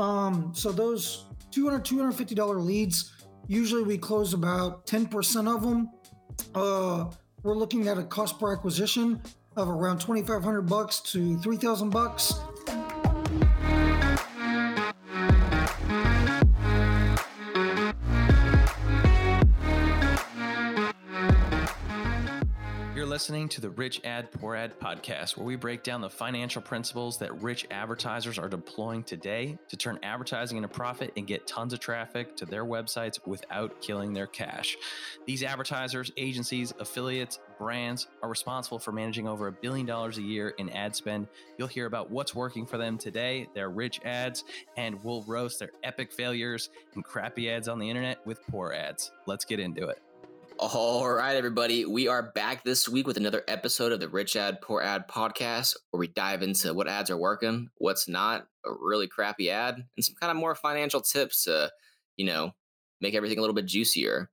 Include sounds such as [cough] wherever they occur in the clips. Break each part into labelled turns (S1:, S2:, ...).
S1: Um, so those 200 $250 leads, usually we close about 10% of them. Uh, we're looking at a cost per acquisition of around 2500 bucks to 3000 bucks
S2: listening to the Rich Ad Poor Ad podcast, where we break down the financial principles that rich advertisers are deploying today to turn advertising into profit and get tons of traffic to their websites without killing their cash. These advertisers, agencies, affiliates, brands are responsible for managing over a billion dollars a year in ad spend. You'll hear about what's working for them today, their rich ads, and we'll roast their epic failures and crappy ads on the internet with poor ads. Let's get into it.
S3: All right, everybody. We are back this week with another episode of the Rich Ad Poor Ad podcast where we dive into what ads are working, what's not, a really crappy ad, and some kind of more financial tips to, you know, make everything a little bit juicier.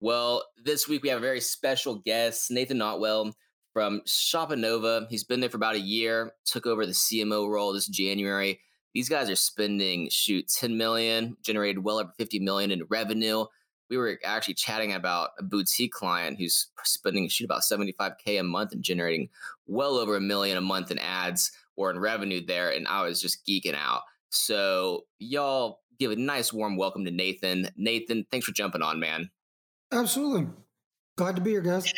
S3: Well, this week we have a very special guest, Nathan Notwell from Shopanova. He's been there for about a year, took over the CMO role this January. These guys are spending, shoot, 10 million, generated well over 50 million in revenue we were actually chatting about a boutique client who's spending shoot about 75k a month and generating well over a million a month in ads or in revenue there and i was just geeking out so y'all give a nice warm welcome to nathan nathan thanks for jumping on man
S1: absolutely glad to be here guys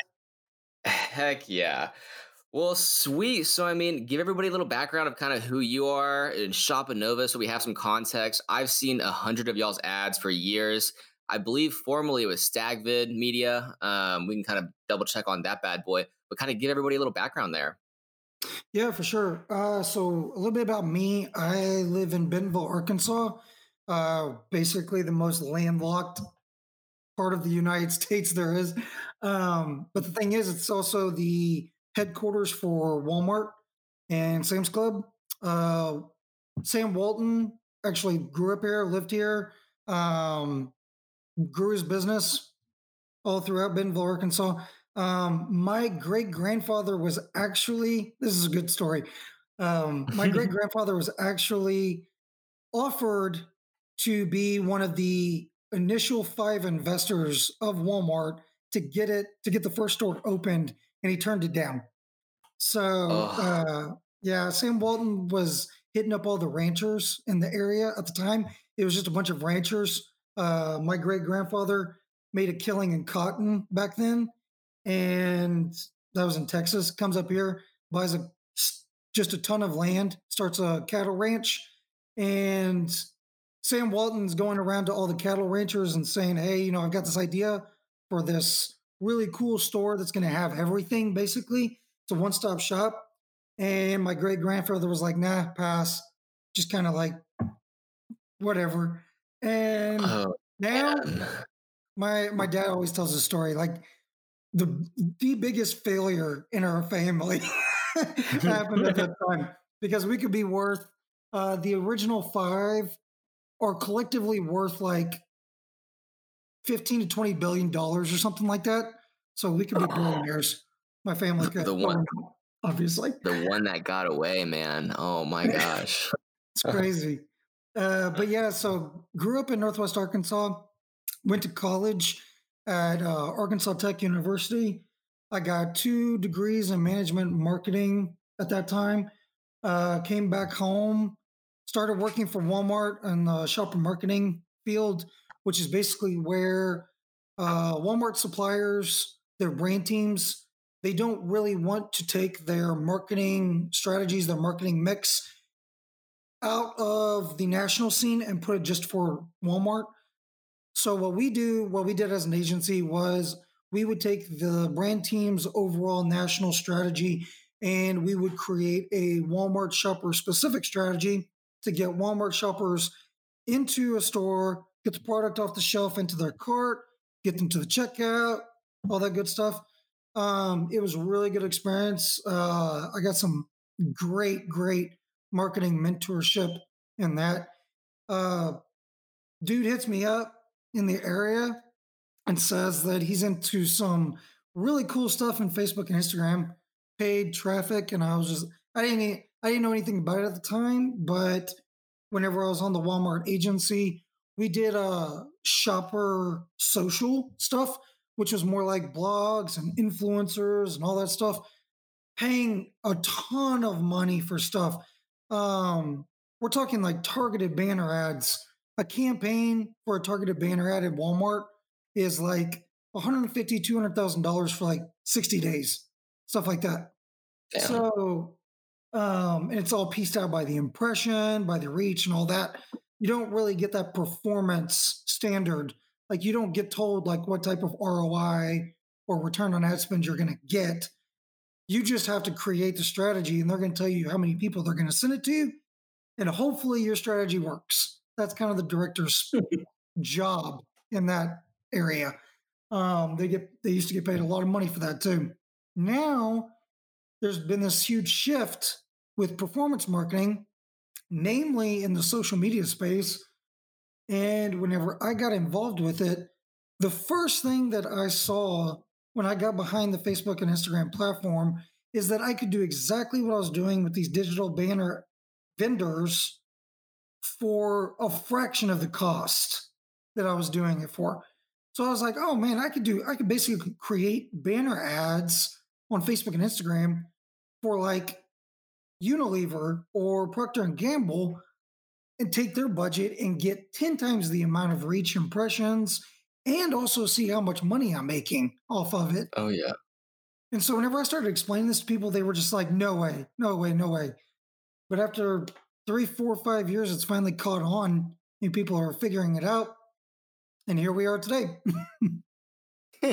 S1: [laughs]
S3: heck yeah well, sweet. So, I mean, give everybody a little background of kind of who you are in Shopanova so we have some context. I've seen a hundred of y'all's ads for years. I believe formerly it was Stagvid Media. Um, we can kind of double check on that bad boy, but kind of give everybody a little background there.
S1: Yeah, for sure. Uh, so a little bit about me. I live in Bentonville, Arkansas. Uh, basically, the most landlocked part of the United [laughs] States there is. Um, but the thing is, it's also the headquarters for Walmart and Sam's Club. Uh, Sam Walton actually grew up here, lived here. Um, grew his business all throughout Bentonville, Arkansas. Um, my great grandfather was actually, this is a good story. Um, my [laughs] great grandfather was actually offered to be one of the initial five investors of Walmart to get it, to get the first store opened, and he turned it down. So, uh, yeah, Sam Walton was hitting up all the ranchers in the area at the time. It was just a bunch of ranchers uh, my great grandfather made a killing in cotton back then, and that was in Texas. Comes up here, buys a just a ton of land, starts a cattle ranch, and Sam Walton's going around to all the cattle ranchers and saying, "Hey, you know, I've got this idea for this really cool store that's going to have everything. Basically, it's a one-stop shop." And my great grandfather was like, "Nah, pass." Just kind of like, whatever. And oh, now man. my my dad always tells a story like the the biggest failure in our family [laughs] happened at that time because we could be worth uh, the original five or collectively worth like 15 to 20 billion dollars or something like that. So we could be [sighs] billionaires. My family could
S3: the one
S1: obviously.
S3: the one that got away man. Oh my [laughs] gosh.
S1: It's [laughs] crazy uh, but yeah, so grew up in Northwest Arkansas, went to college at uh, Arkansas Tech University. I got two degrees in management marketing at that time. Uh, came back home, started working for Walmart in the shopper marketing field, which is basically where uh, Walmart suppliers, their brand teams, they don't really want to take their marketing strategies, their marketing mix, out of the national scene and put it just for Walmart. So what we do, what we did as an agency was we would take the brand team's overall national strategy and we would create a Walmart shopper specific strategy to get Walmart shoppers into a store, get the product off the shelf into their cart, get them to the checkout, all that good stuff. Um, it was a really good experience. Uh, I got some great, great marketing mentorship and that. Uh, dude hits me up in the area and says that he's into some really cool stuff in Facebook and Instagram, paid traffic, and I was just I didn't I didn't know anything about it at the time, but whenever I was on the Walmart agency, we did a uh, shopper social stuff, which was more like blogs and influencers and all that stuff, paying a ton of money for stuff. Um, we're talking like targeted banner ads. A campaign for a targeted banner ad at Walmart is like 150 200000 dollars for like 60 days stuff like that. Damn. so um and it's all pieced out by the impression by the reach and all that. You don't really get that performance standard. Like you don't get told like what type of roi or return on ad spend you're going to get you just have to create the strategy and they're going to tell you how many people they're going to send it to and hopefully your strategy works that's kind of the director's [laughs] job in that area um, they get they used to get paid a lot of money for that too. Now there's been this huge shift with performance marketing, namely in the social media space. And whenever I got involved with it, the first thing that I saw when I got behind the Facebook and Instagram platform is that I could do exactly what I was doing with these digital banner vendors for a fraction of the cost that I was doing it for. So I was like, oh man, I could do, I could basically create banner ads on Facebook and Instagram for like Unilever or Procter and Gamble and take their budget and get 10 times the amount of reach impressions and also see how much money I'm making off of it.
S3: Oh, yeah.
S1: And so whenever I started explaining this to people, they were just like, no way, no way, no way. But after three, four, five years, it's finally caught on and people are figuring it out and here we are today. [laughs] [laughs]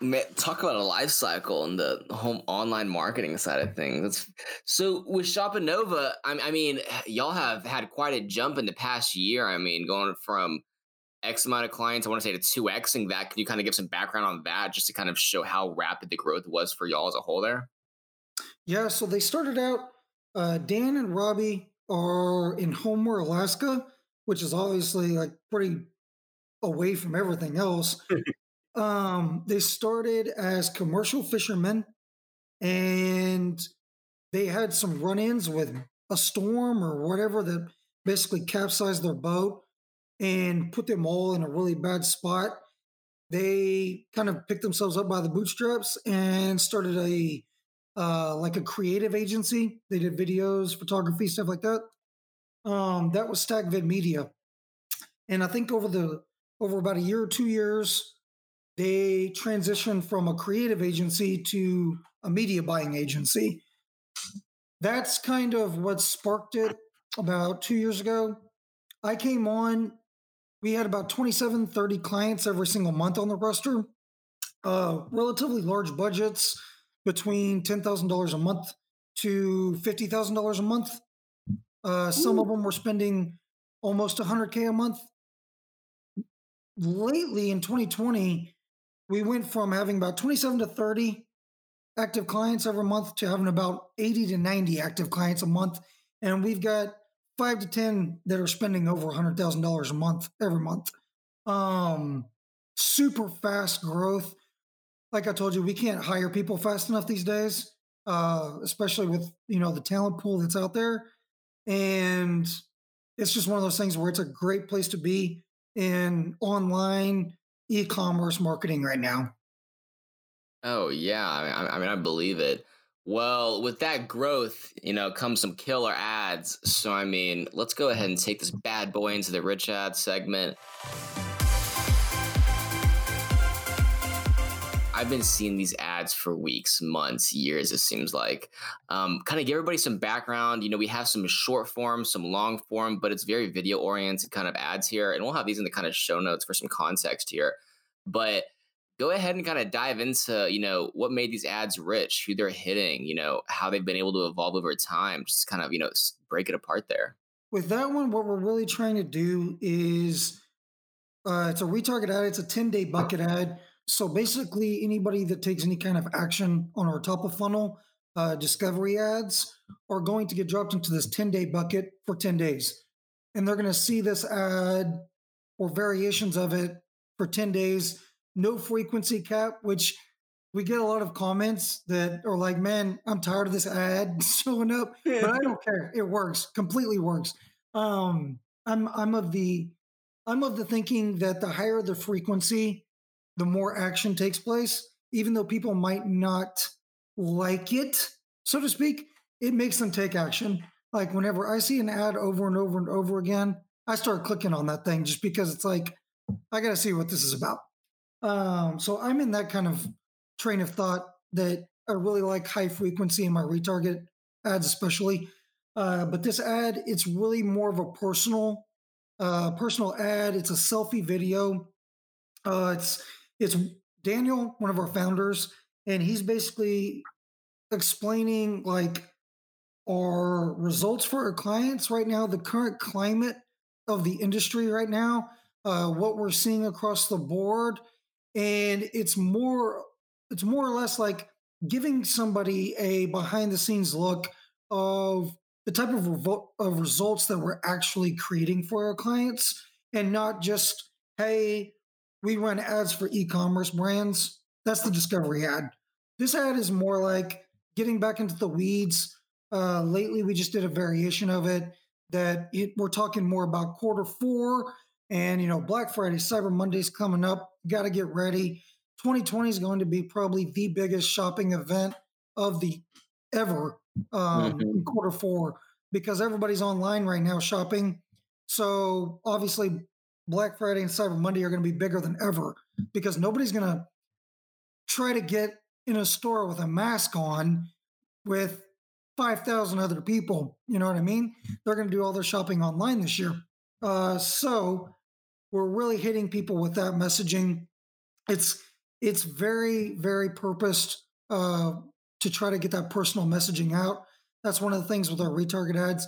S3: Man, talk about a life cycle and the home online marketing side of things. That's, so with Shopanova, I, I mean, y'all have had quite a jump in the past year. I mean, going from X amount of clients, I want to say to two Xing that. Can you kind of give some background on that, just to kind of show how rapid the growth was for y'all as a whole there?
S1: Yeah, so they started out. Uh, Dan and Robbie are in Homer, Alaska, which is obviously like pretty away from everything else. [laughs] um, they started as commercial fishermen and they had some run ins with a storm or whatever that basically capsized their boat and put them all in a really bad spot. They kind of picked themselves up by the bootstraps and started a uh, like a creative agency. They did videos, photography, stuff like that. Um, that was StackVid Media, and I think over the over about a year or two years, they transitioned from a creative agency to a media buying agency. That's kind of what sparked it about two years ago. I came on, we had about 27, 30 clients every single month on the roster, uh, relatively large budgets between $10,000 a month to $50,000 a month. Uh, some of them were spending almost 100K a month lately in 2020, we went from having about 27 to 30 active clients every month to having about 80 to 90 active clients a month. And we've got five to 10 that are spending over $100,000 a month every month. Um, super fast growth. Like I told you, we can't hire people fast enough these days, uh, especially with, you know, the talent pool that's out there. And it's just one of those things where it's a great place to be in online e-commerce marketing right now.
S3: Oh yeah, I, I mean I believe it. Well, with that growth, you know, comes some killer ads. So I mean, let's go ahead and take this bad boy into the rich ad segment. I've been seeing these ads for weeks, months, years, it seems like. Um, kind of give everybody some background. You know, we have some short form, some long form, but it's very video oriented kind of ads here. And we'll have these in the kind of show notes for some context here. But go ahead and kind of dive into, you know, what made these ads rich, who they're hitting, you know, how they've been able to evolve over time. Just kind of, you know, break it apart there.
S1: With that one, what we're really trying to do is uh, it's a retarget ad, it's a 10 day bucket ad so basically, anybody that takes any kind of action on our top of funnel uh, discovery ads are going to get dropped into this 10 day bucket for 10 days. And they're going to see this ad or variations of it for 10 days, no frequency cap, which we get a lot of comments that are like, "Man, I'm tired of this ad [laughs] showing up," but I don't care. It works. Completely works. Um, I'm I'm of the I'm of the thinking that the higher the frequency, the more action takes place. Even though people might not like it, so to speak, it makes them take action. Like whenever I see an ad over and over and over again, I start clicking on that thing just because it's like I got to see what this is about. Um, so I'm in that kind of train of thought that I really like high frequency in my retarget ads, especially. Uh, but this ad, it's really more of a personal, uh, personal ad. It's a selfie video. Uh, it's it's Daniel, one of our founders, and he's basically explaining like our results for our clients right now, the current climate of the industry right now, uh, what we're seeing across the board, and it's more it's more or less like giving somebody a behind the scenes look of the type of, revo- of results that we're actually creating for our clients and not just hey we run ads for e-commerce brands. That's the discovery ad. This ad is more like getting back into the weeds uh, lately we just did a variation of it that it, we're talking more about quarter four and you know black friday cyber monday's coming up got to get ready 2020 is going to be probably the biggest shopping event of the ever um, mm-hmm. in quarter four because everybody's online right now shopping. So obviously, Black Friday and Cyber Monday are going to be bigger than ever because nobody's going to try to get in a store with a mask on with 5,000 other people. You know what I mean? They're going to do all their shopping online this year. Uh, so we're really hitting people with that messaging. It's it's very very purposed uh, to try to get that personal messaging out. That's one of the things with our retarget ads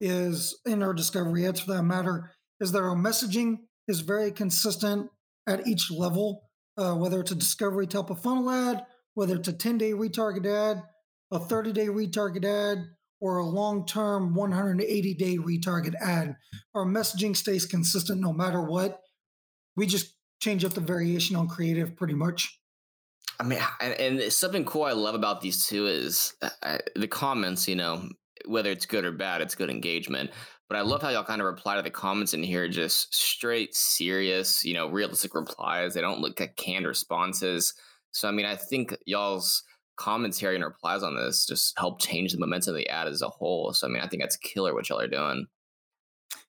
S1: is in our discovery ads for that matter is that our messaging is very consistent at each level, uh, whether it's a discovery type of funnel ad, whether it's a 10 day retarget ad, a 30 day retarget ad, or a long term 180 day retarget ad. Our messaging stays consistent no matter what. We just change up the variation on creative pretty much.
S3: I mean, and, something cool I love about these two is uh, the comments. You know, whether it's good or bad, it's good engagement. But I love how y'all kind of reply to the comments in here, just straight, serious, you know, realistic replies. They don't look like canned responses. So, I mean, I think y'all's commentary and replies on this just help change the momentum of the ad as a whole. So, I mean, I think that's killer what y'all are doing.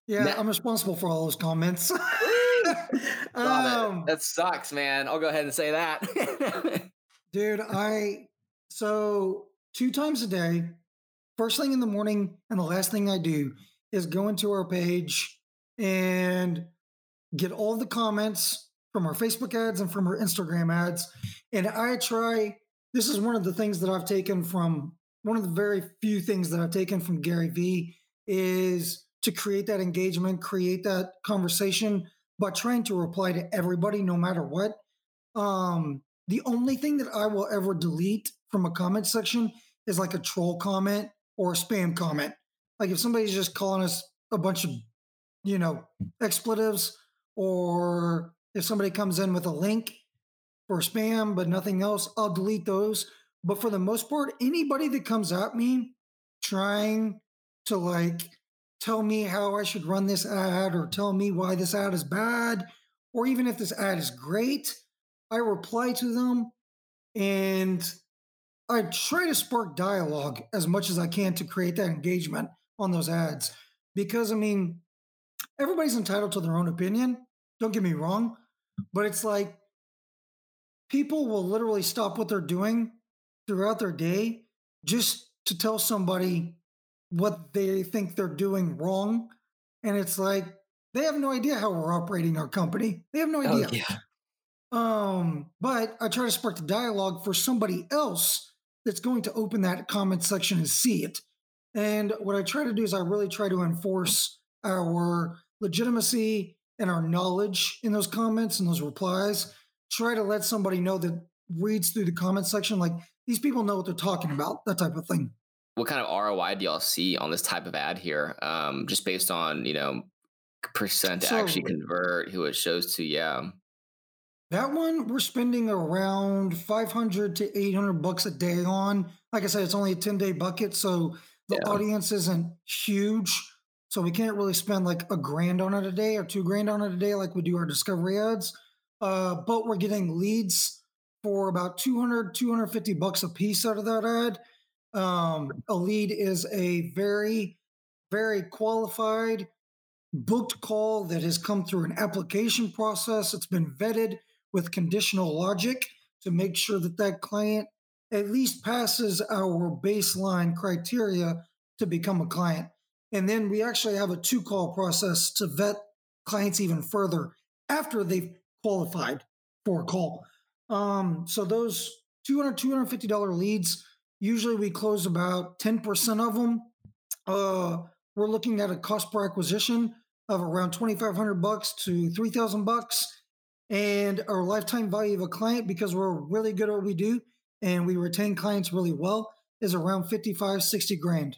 S1: Yeah, now, I'm responsible for all those comments. [laughs]
S3: um, that sucks, man. I'll go ahead and say that. [laughs]
S1: dude, I so two times a day, first thing in the morning and the last thing I do is go into our page and get all the comments from our Facebook ads and from our Instagram ads. And I try, this is one of the things that I've taken from one of the very few things that I've taken from Gary Vee is to create that engagement, create that conversation but trying to reply to everybody no matter what. Um, the only thing that I will ever delete from a comment section is like a troll comment or a spam comment. Like if somebody's just calling us a bunch of, you know, expletives, or if somebody comes in with a link for spam but nothing else, I'll delete those. But for the most part, anybody that comes at me trying to like tell me how I should run this ad or tell me why this ad is bad, or even if this ad is great, I reply to them and I try to spark dialogue as much as I can to create that engagement on those ads. Because, I mean, everybody's entitled to their own opinion. Don't get me wrong. But it's like people will literally stop what they're doing throughout their day just to tell somebody what they think they're doing wrong. And it's like they have no idea how we're operating our company. They have no oh, idea. Oh, yeah. Um, but I try to spark the dialogue for somebody else that's going to open that comment section and see it. And what I try to do is I really try to enforce our legitimacy and our knowledge in those comments and those replies. Try to let somebody know that reads through the comment section, like these people know what they're talking about, that type of thing
S3: what kind of ROI do y'all see on this type of ad here? Um, just based on you know percent to so, actually convert, who it shows to. Yeah.
S1: That one we're spending around 500 to 800 bucks a day on. Like I said, it's only a 10 day bucket, so the yeah. audience isn't huge. So we can't really spend like a grand on it a day or two grand on it a day like we do our discovery ads. Uh, but we're getting leads for about 200, 250 bucks a piece out of that ad. Um, a lead is a very, very qualified booked call that has come through an application process. It's been vetted with conditional logic to make sure that that client at least passes our baseline criteria to become a client. And then we actually have a two call process to vet clients even further after they've qualified for a call. Um, so those 200 $250 leads, usually we close about 10% of them. Uh, we're looking at a cost per acquisition of around 2500 bucks to 3000 bucks and our lifetime value of a client because we're really good at what we do and we retain clients really well is around 55 60 grand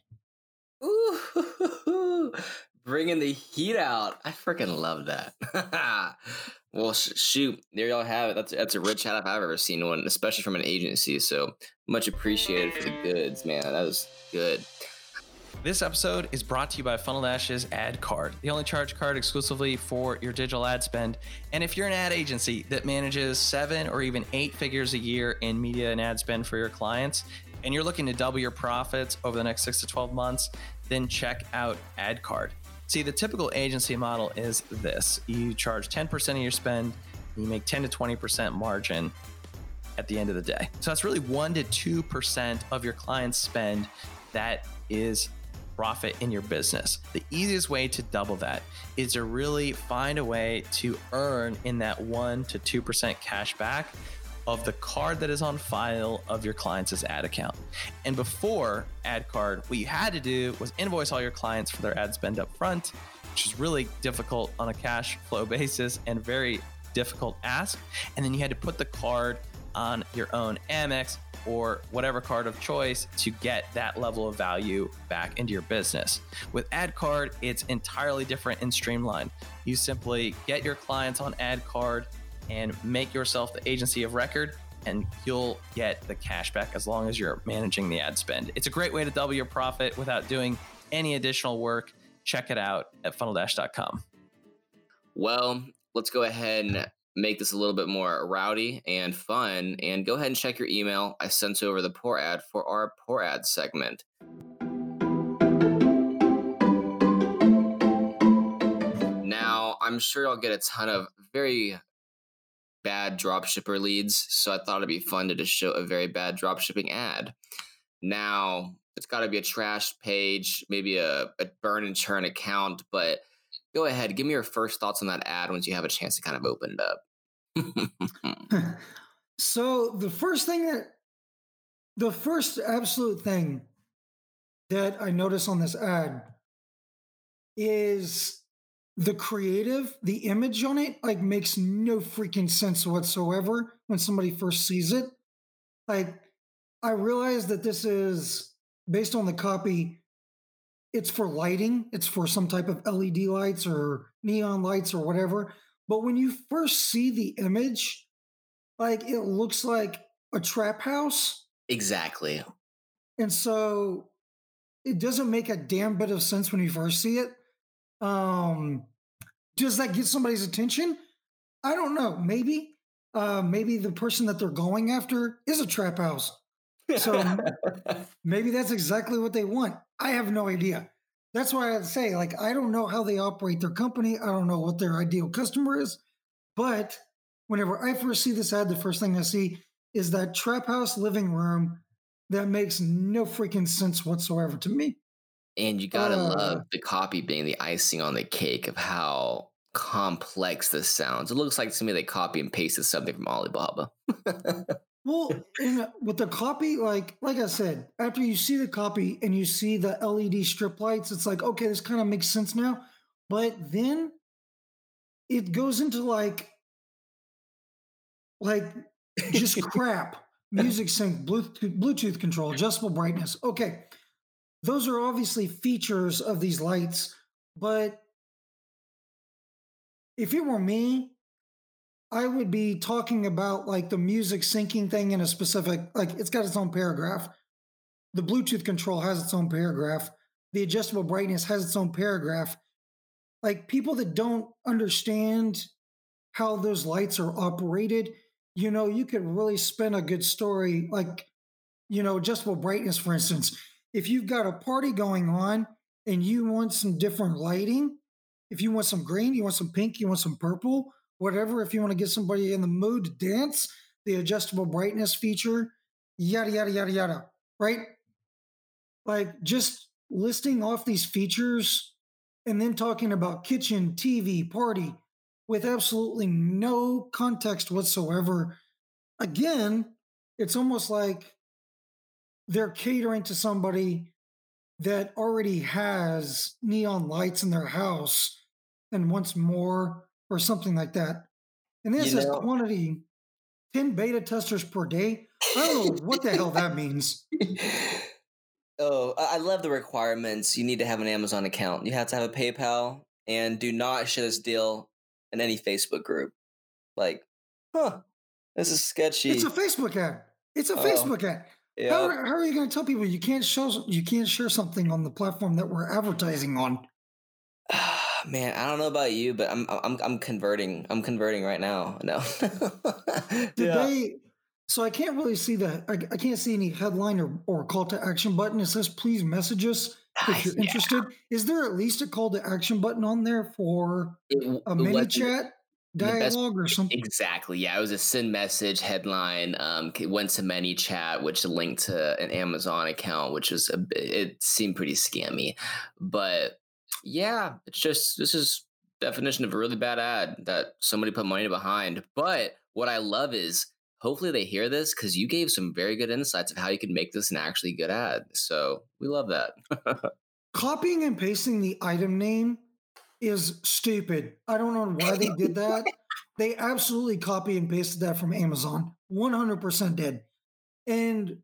S3: Ooh, [laughs] bringing the heat out i freaking love that [laughs] well sh- shoot there y'all have it that's that's a rich hat if i've ever seen one especially from an agency so much appreciated for the goods man that was good
S2: this episode is brought to you by Funnel Dash's Ad Card, the only charge card exclusively for your digital ad spend. And if you're an ad agency that manages seven or even eight figures a year in media and ad spend for your clients, and you're looking to double your profits over the next six to 12 months, then check out Ad Card. See, the typical agency model is this you charge 10% of your spend, you make 10 to 20% margin at the end of the day. So that's really 1 to 2% of your client's spend that is profit in your business. The easiest way to double that is to really find a way to earn in that 1 to 2% cash back of the card that is on file of your client's ad account. And before ad card, what you had to do was invoice all your clients for their ad spend up front, which is really difficult on a cash flow [laughs] basis and very difficult ask. And then you had to put the card on your own Amex or whatever card of choice to get that level of value back into your business. With Ad Card, it's entirely different and streamlined. You simply get your clients on Ad Card and make yourself the agency of record and you'll get the cash back as long as you're managing the ad spend. It's a great way to double your profit without doing any additional work. Check it out at funneldash.com.
S3: Well, let's go ahead and make this a little bit more rowdy and fun. And go ahead and check your email. I sent over the poor ad for our poor ad segment. Now, I'm sure I'll get a ton of very bad dropshipper leads. So I thought it'd be fun to just show a very bad dropshipping ad. Now, it's got to be a trash page, maybe a, a burn and churn account, but go ahead, give me your first thoughts on that ad once you have a chance to kind of open it
S1: up. [laughs] so the first thing that the first absolute thing that I notice on this ad is the creative, the image on it, like makes no freaking sense whatsoever when somebody first sees it. Like, I realize that this is based on the copy it's for lighting, it's for some type of LED lights or neon lights or whatever. But when you first see the image, like it looks like a trap house.
S3: Exactly.
S1: And so it doesn't make a damn bit of sense when you first see it. Um, does that get somebody's attention? I don't know. Maybe. Uh, maybe the person that they're going after is a trap house. So [laughs] maybe that's exactly what they want. I have no idea. That's why I say, like, I don't know how they operate their company. I don't know what their ideal customer is. But whenever I first see this ad, the first thing I see is that trap house living room that makes no freaking sense whatsoever to me.
S3: And you gotta uh, love the copy being the icing on the cake of how complex this sounds. It looks like to me they copy and pasted something from Alibaba. [laughs]
S1: Well, and with the copy, like like I said, after you see the copy and you see the LED strip lights, it's like okay, this kind of makes sense now. But then it goes into like like just [laughs] crap. Music sync, Bluetooth, Bluetooth control, adjustable brightness. Okay, those are obviously features of these lights, but if it were me, I would be talking about like the music syncing thing in a specific, like it's got its own paragraph. The Bluetooth control has its own paragraph. The adjustable brightness has its own paragraph. Like people that don't understand how those lights are operated, you know, you could really spin a good story. Like, you know, adjustable brightness, for instance, if you've got a party going on and you want some different lighting, if you want some green, you want some pink, you want some purple, whatever, if you want to get somebody in the mood to dance, the adjustable brightness feature, yada, yada, yada, yada, right? Like just listing off these features and then talking about kitchen, TV, party with absolutely no context whatsoever. Again, it's almost like they're catering to somebody that already has neon lights in their house and wants more or something like that. And it says know, quantity 10 beta testers per day. I don't know what the hell that means. [laughs]
S3: Oh, I love the requirements. You need to have an Amazon account. You have to have a PayPal and do not share this deal in any Facebook group. Like, huh, this is sketchy.
S1: It's a Facebook ad. It's a oh. Facebook ad. Yep. How, how are you going to tell people you can't show you can't share something on the platform that we're advertising on? [sighs]
S3: Man, I don't know about you, but I'm I'm I'm converting. I'm converting right now. No. [laughs]
S1: Did yeah. they? So I can't really see the. I, I, can't see any headline or, or call to action button. It says please message us if you're yeah. interested. Is there at least a call to action button on there for it, a ManyChat? Dialogue or something.
S3: Exactly. Yeah, it was a send message headline. Um, went to ManyChat, which linked to an Amazon account, which was a bit, it seemed pretty scammy. But yeah, it's just this is definition of a really bad ad that somebody put money behind. But what I love is hopefully they hear this because you gave some very good insights of how you can make this an actually good ad. So we love that. [laughs]
S1: Copying and pasting the item name is stupid. I don't know why they did that. they absolutely copy and pasted that from Amazon. 100% did. And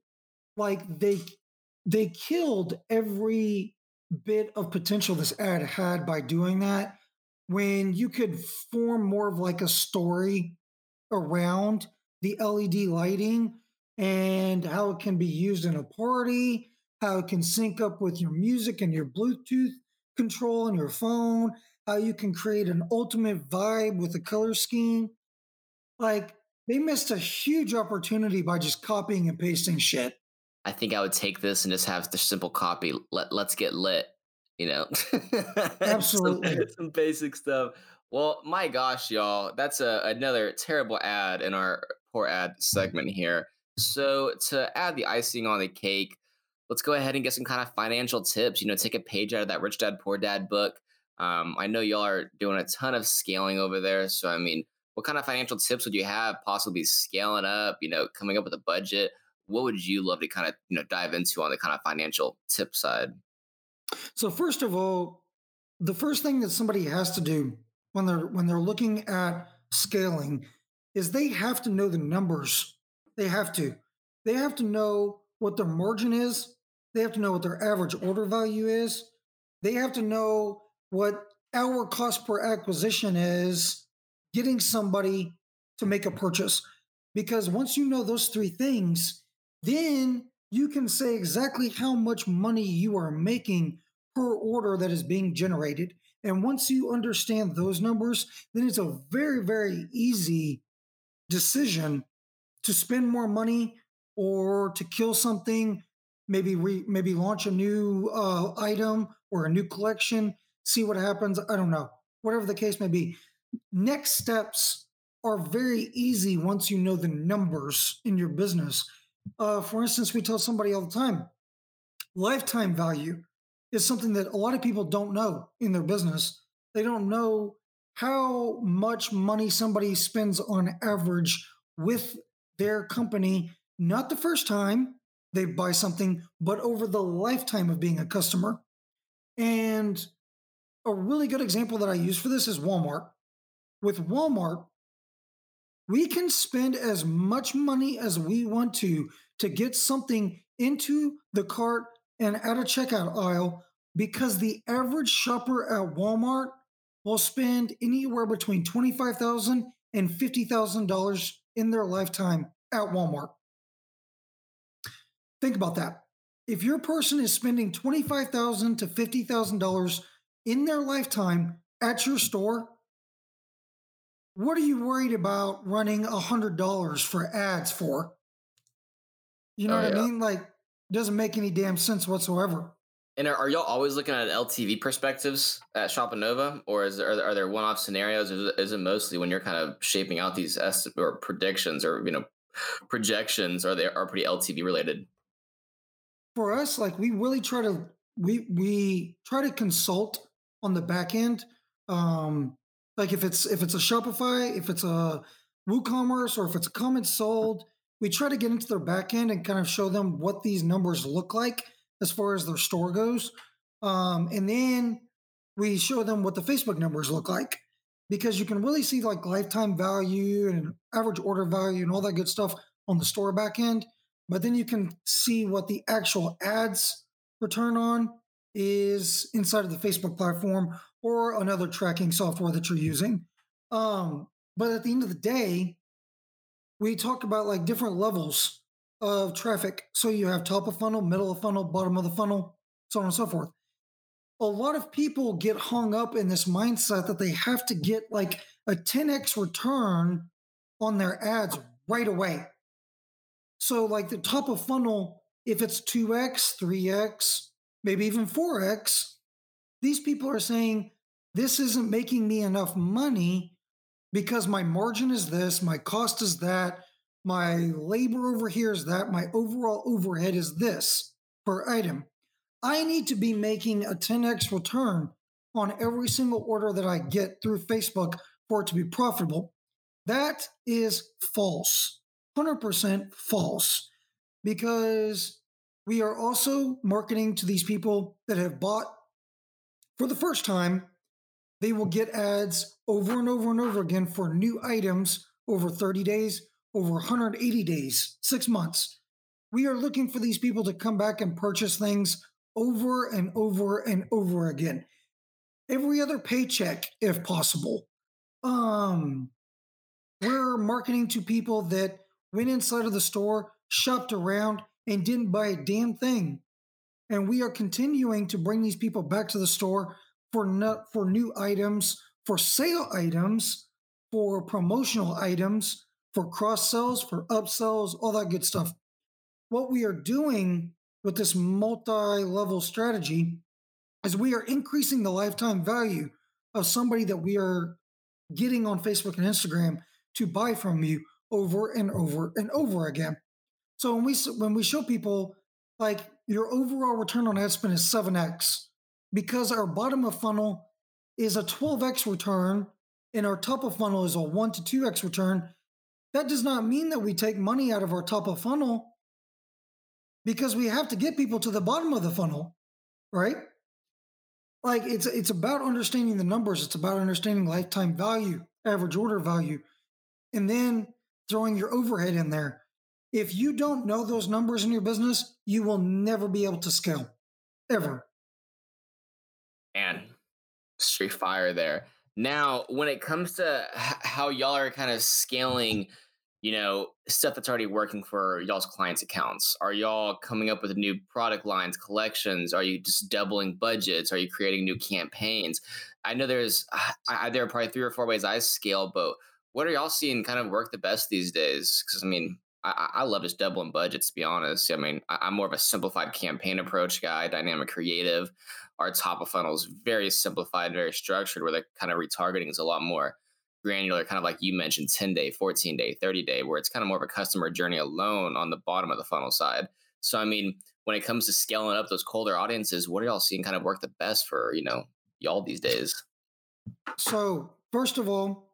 S1: like they they killed every bit of potential this ad had by doing that when you could form more of like a story around the LED lighting and how it can be used in a party, how it can sync up with your music and your Bluetooth control on your phone, how you can create an ultimate vibe with a color scheme. Like they missed a huge opportunity by just copying and pasting shit.
S3: I think I would take this and just have the simple copy. Let let's get lit. You know, [laughs]
S1: absolutely
S3: some, [laughs] some, basic stuff. Well, my gosh, y'all, that's a, another terrible ad in our poor ad segment here. So to add the icing on the cake, let's go ahead and get some kind of financial tips. You know, take a page out of that Rich Dad Poor Dad book. Um, I know y'all are doing a ton of scaling over there. So, I mean, what kind of financial tips would you have possibly scaling up, you know, coming up with a budget? What would you love to kind of, you know, dive into on the kind of financial tip side?
S1: So, first of all, the first thing that somebody has to do when they're when they're looking at scaling is they have to know the numbers. They have to. They have to know what their margin is. They have to know what their average order value is. They have to know what our cost per acquisition is getting somebody to make a purchase. Because once you know those three things, then you can say exactly how much money you are making per order that is being generated. And once you understand those numbers, then it's a very, very easy decision to spend more money or to kill something, maybe re, maybe launch a new uh, item or a new collection see what happens. I don't know. Whatever the case may be. Next steps are very easy once you know the numbers in your business. Uh, for instance, we tell somebody all the time lifetime value is something that a lot of people don't know in their business. They don't know how much money somebody spends on average with their company, not the first time they buy something, but over the lifetime of being a customer. And a really good example that I use for this is Walmart. With Walmart, we can spend as much money as we want to to get something into the cart and at a checkout aisle because the average shopper at Walmart will spend anywhere between $25,000 and $50,000 in their lifetime at Walmart. Think about that. If your person is spending 25,000 to $50,000 in their lifetime at your store, what are you worried about running $100 for ads for? You know oh, what yeah. I mean? Like, doesn't make any damn sense whatsoever.
S3: And are, are, y'all always looking at LTV perspectives at Shopanova, or is there, are there, are there one-off scenarios? Or is it mostly when you're kind of shaping out these est- or predictions or you know projections? Are they are pretty LTV related?
S1: For us, like we really try to we we try to consult on the back end. Um, like if it's if it's a Shopify, if it's a WooCommerce, or if it's a CommentSold, we try to get into their back end and kind of show them what these numbers look like as far as their store goes. Um, and then we show them what the Facebook numbers look like because you can really see like lifetime value and average order value and all that good stuff on the store back end. But then you can see what the actual ads return on is inside of the Facebook platform or another tracking software that you're using. Um, but at the end of the day, we talk about like different levels of traffic. So you have top of funnel, middle of funnel, bottom of the funnel, so on and so forth. A lot of people get hung up in this mindset that they have to get like a 10x return on their ads right away. So, like the top of funnel, if it's 2x, 3x, maybe even 4x, these people are saying, This isn't making me enough money because my margin is this, my cost is that, my labor over here is that, my overall overhead is this per item. I need to be making a 10x return on every single order that I get through Facebook for it to be profitable. That is false, 100% false, because we are also marketing to these people that have bought for the first time. They will get ads over and over and over again for new items over 30 days, over 180 days, six months. We are looking for these people to come back and purchase things over and over and over again. Every other paycheck, if possible. Um, we're marketing to people that went inside of the store, shopped around, and didn't buy a damn thing. And we are continuing to bring these people back to the store for no, for new items, for sale items, for promotional items, for cross sells, for upsells, all that good stuff. What we are doing with this multi level strategy is we are increasing the lifetime value of somebody that we are getting on Facebook and Instagram to buy from you over and over and over again. So when we when we show people like your overall return on ad spend is 7x because our bottom of funnel is a 12x return and our top of funnel is a 1 to 2x return, that does not mean that we take money out of our top of funnel because we have to get people to the bottom of the funnel, right? Like it's it's about understanding the numbers, it's about understanding lifetime value, average order value, and then throwing your overhead in there. If you don't know those numbers in your business, you will never be able to scale ever.
S3: And straight fire there. Now, when it comes to how y'all are kind of scaling you know, stuff that's already working for y'all's clients' accounts? Are y'all coming up with new product lines, collections? Are you just doubling budgets? Are you creating new campaigns? I know there's [sighs] I, there are probably three or four ways I scale, but what are y'all seeing kind of work the best these days? Because I mean, I, I, love just doubling budgets. To be honest, I mean, I, am more of a simplified campaign approach guy, dynamic creative. Our top of funnel is very simplified, very structured, where the kind of retargeting is a lot more granular, kind of like you mentioned, 10 day, 14 day, 30 day, where it's kind of more of a customer journey alone on the bottom of the funnel side. So, I mean, when it comes to scaling up those colder audiences, what are y'all seeing kind of work the best for, you know, y'all these days?
S1: So, first of all,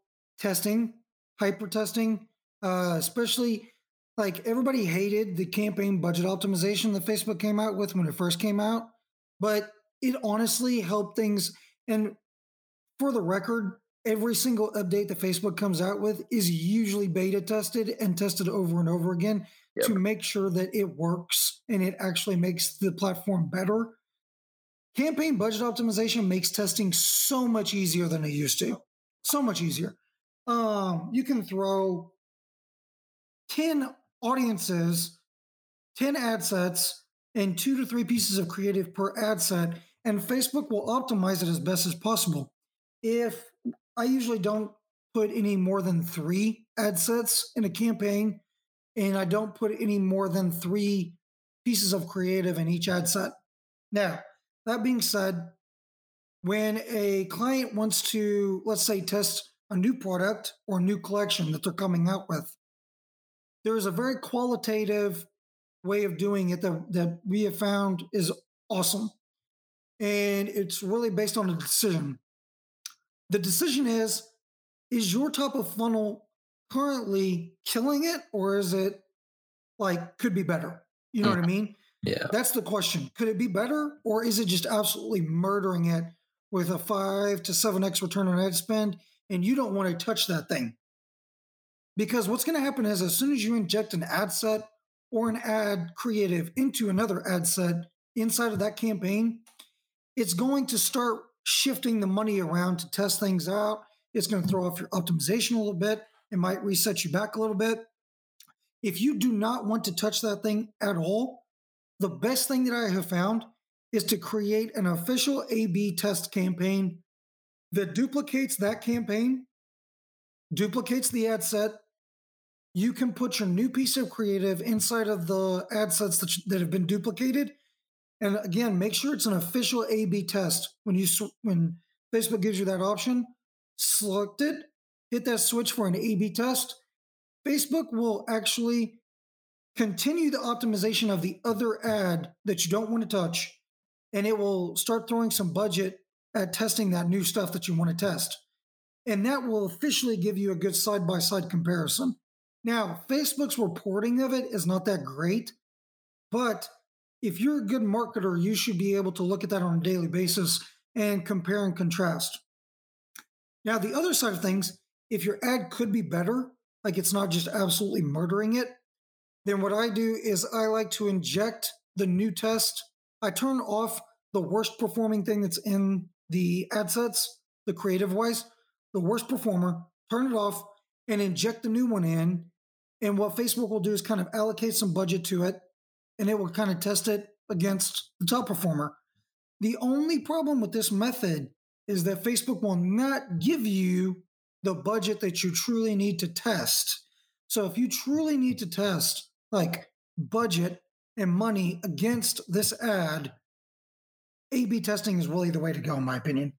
S1: testing, hyper testing, uh, especially like everybody hated the campaign budget optimization that Facebook came out with when it first came out, but it honestly helped things. And for the record, every single update that Facebook comes out with is usually beta tested and tested over and over again yep. to make sure that it works and it actually makes the platform better. Campaign budget optimization makes testing so much easier than it used to. So much easier. Um, you can throw 10 audiences, 10 ad sets, and two to three pieces of creative per ad set, and Facebook will optimize it as best as possible. If I usually don't put any more than three ad sets in a campaign, and I don't put any more than three pieces of creative in each ad set. Now, that being said, when a client wants to, let's say, test a new product or new collection that they're coming out with, there is a very qualitative way of doing it that, that we have found is awesome. And it's really based on a decision. The decision is is your top of funnel currently killing it or is it like could be better? You know mm-hmm. what I mm-hmm. mean?
S3: Yeah.
S1: That's the question. Could it be better or is it just absolutely murdering it with a 5 to 7x return on ad spend and you don't want to touch that thing? Because what's going to happen is as soon as you inject an ad set or an ad creative into another ad set inside of that campaign, it's going to start shifting the money around to test things out. It's going to throw off your optimization a little bit. It might reset you back a little bit. If you do not want to touch that thing at all, the best thing that I have found is to create an official A B test campaign that duplicates that campaign, duplicates the ad set. You can put your new piece of creative inside of the ad sets that, that have been duplicated and again, make sure it's an official A/B test. When you when Facebook gives you that option, select it, hit that switch for an A/B test. Facebook will actually continue the optimization of the other ad that you don't want to touch, and it will start throwing some budget at testing that new stuff that you want to test. And that will officially give you a good side by side comparison. Now, Facebook's reporting of it is not that great, but if you're a good marketer, you should be able to look at that on a daily basis and compare and contrast. Now, the other side of things, if your ad could be better, like it's not just absolutely murdering it, then what I do is I like to inject the new test. I turn off the worst performing thing that's in the ad sets, the creative wise, the worst performer, turn it off and inject the new one in. And what Facebook will do is kind of allocate some budget to it and it will kind of test it against the top performer. The only problem with this method is that Facebook will not give you the budget that you truly need to test. So if you truly need to test like budget and money against this ad, A B testing is really the way to go, in my opinion.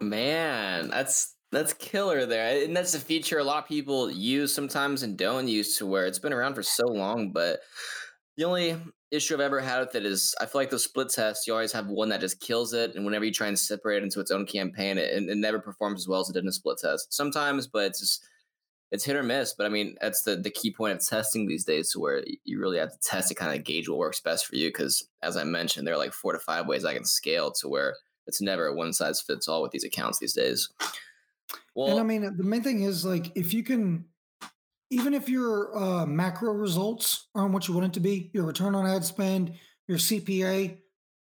S3: Man, that's that's killer there. And that's a feature a lot of people use sometimes and don't use to where it's been around for so long, but the only issue I've ever had with it is I feel like the split test, you always have one that just kills it. And whenever you try and separate it into its own campaign, it, it never performs as well as it did in a split test. Sometimes, but it's just, it's hit or miss. But I mean, that's the, the key point of testing these days to where you really have to test to kind of gauge what works best for you. Cause as I mentioned, there are like four to five ways I can scale to where it's never a one size fits all with these accounts these days.
S1: Well, and I mean, the main thing is like if you can even if your uh, macro results aren't what you want it to be, your return on ad spend, your CPA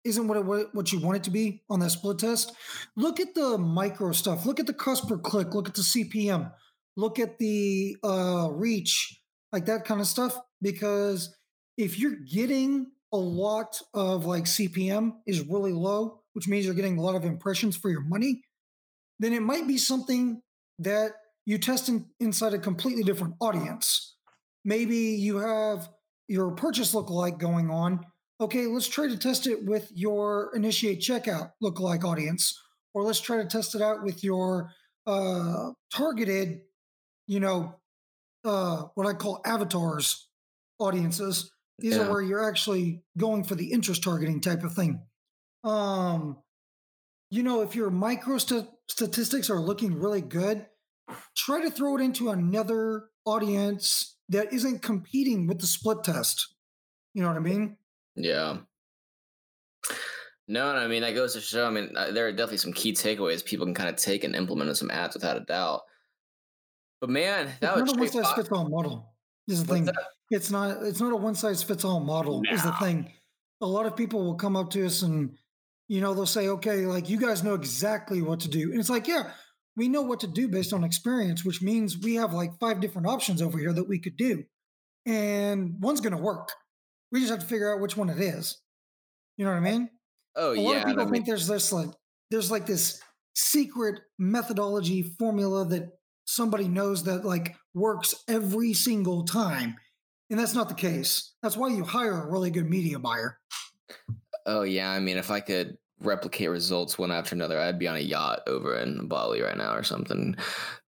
S1: isn't what it, what you want it to be on that split test. Look at the micro stuff. Look at the cost per click. Look at the CPM. Look at the uh, reach, like that kind of stuff. Because if you're getting a lot of like CPM is really low, which means you're getting a lot of impressions for your money, then it might be something that you test in, inside a completely different audience. Maybe you have your purchase lookalike going on. Okay, let's try to test it with your initiate checkout lookalike audience, or let's try to test it out with your uh, targeted, you know, uh, what I call avatars audiences. These yeah. are where you're actually going for the interest targeting type of thing. Um, you know, if your micro st- statistics are looking really good, try to throw it into another audience that isn't competing with the split test. You know what I mean?
S3: Yeah. No, I mean that goes to show. I mean, uh, there are definitely some key takeaways people can kind of take and implement in some ads without a doubt. But man, that
S1: it's was not a one size fits all model. Is the thing. That? It's not. It's not a one size fits all model. No. Is the thing. A lot of people will come up to us and, you know, they'll say, "Okay, like you guys know exactly what to do," and it's like, yeah, we know what to do based on experience, which means we have like five different options over here that we could do. And one's going to work. We just have to figure out which one it is. You know what I mean?
S3: Oh
S1: a
S3: yeah.
S1: A lot of people
S3: I mean,
S1: think there's this like there's like this secret methodology formula that somebody knows that like works every single time. And that's not the case. That's why you hire a really good media buyer.
S3: oh yeah. I mean, if I could replicate results one after another, I'd be on a yacht over in Bali right now or something.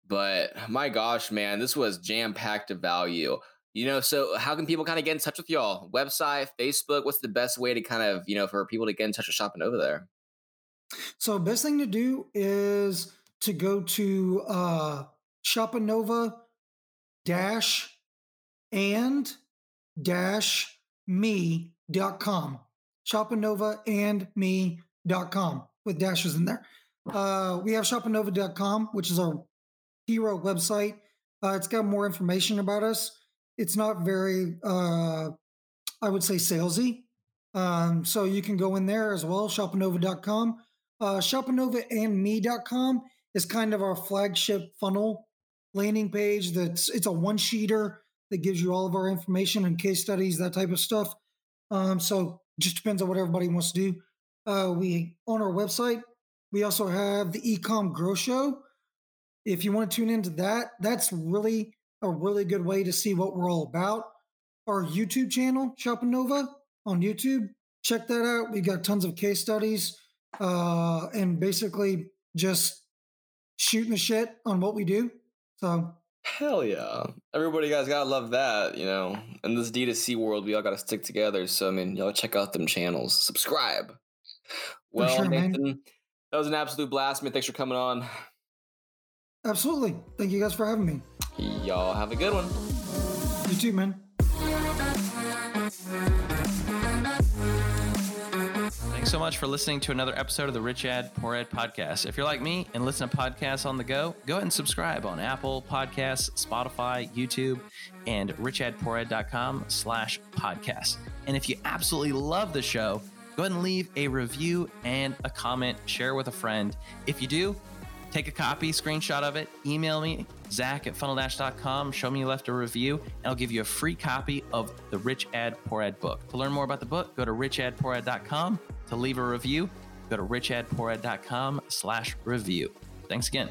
S3: But my gosh, man, this was jam packed of value. You know, so how can people kind of get in touch with y'all? Website, Facebook? What's the best way to kind of, you know, for people to get in touch with shopping over there?
S1: So best thing to do is to go to uh Shopanova dash and dash me.com. Shopanova and me.com with dashes in there. Uh, we have shopanova.com, which is our hero website. Uh, it's got more information about us. It's not very, uh, I would say, salesy. Um, so you can go in there as well, shopanova.com. Uh, shopanovandme.com is kind of our flagship funnel landing page. That's it's a one sheeter that gives you all of our information and case studies, that type of stuff. Um, so just depends on what everybody wants to do. Uh, we on our website, we also have the Ecom Grow Show. If you want to tune into that, that's really a really good way to see what we're all about. Our YouTube channel, Shopanova on YouTube, check that out. We got tons of case studies uh, and basically just shooting the shit on what we do. So
S3: Hell yeah. Everybody guys gotta love that, you know. In this D2C world, we all gotta stick together. So I mean, y'all check out them channels. Subscribe. Well,
S1: sure, man.
S3: Nathan, that was an absolute blast, man. Thanks for coming on.
S1: absolutely, thank you guys for having me.
S3: Y'all have a good one.
S1: You too, man.
S2: So much for listening to another episode of the Rich Ad Poor Ad podcast. If you're like me and listen to podcasts on the go, go ahead and subscribe on Apple Podcasts, Spotify, YouTube, and richadpoorad.com slash podcast. And if you absolutely love the show, go ahead and leave a review and a comment, share with a friend. If you do, take a copy, screenshot of it, email me, zach at funneldash.com, show me you left a review, and I'll give you a free copy of the Rich Ad Poor Ad book. To learn more about the book, go to richadpoorad.com. To leave a review, go to richadpoorad.com slash review. Thanks again.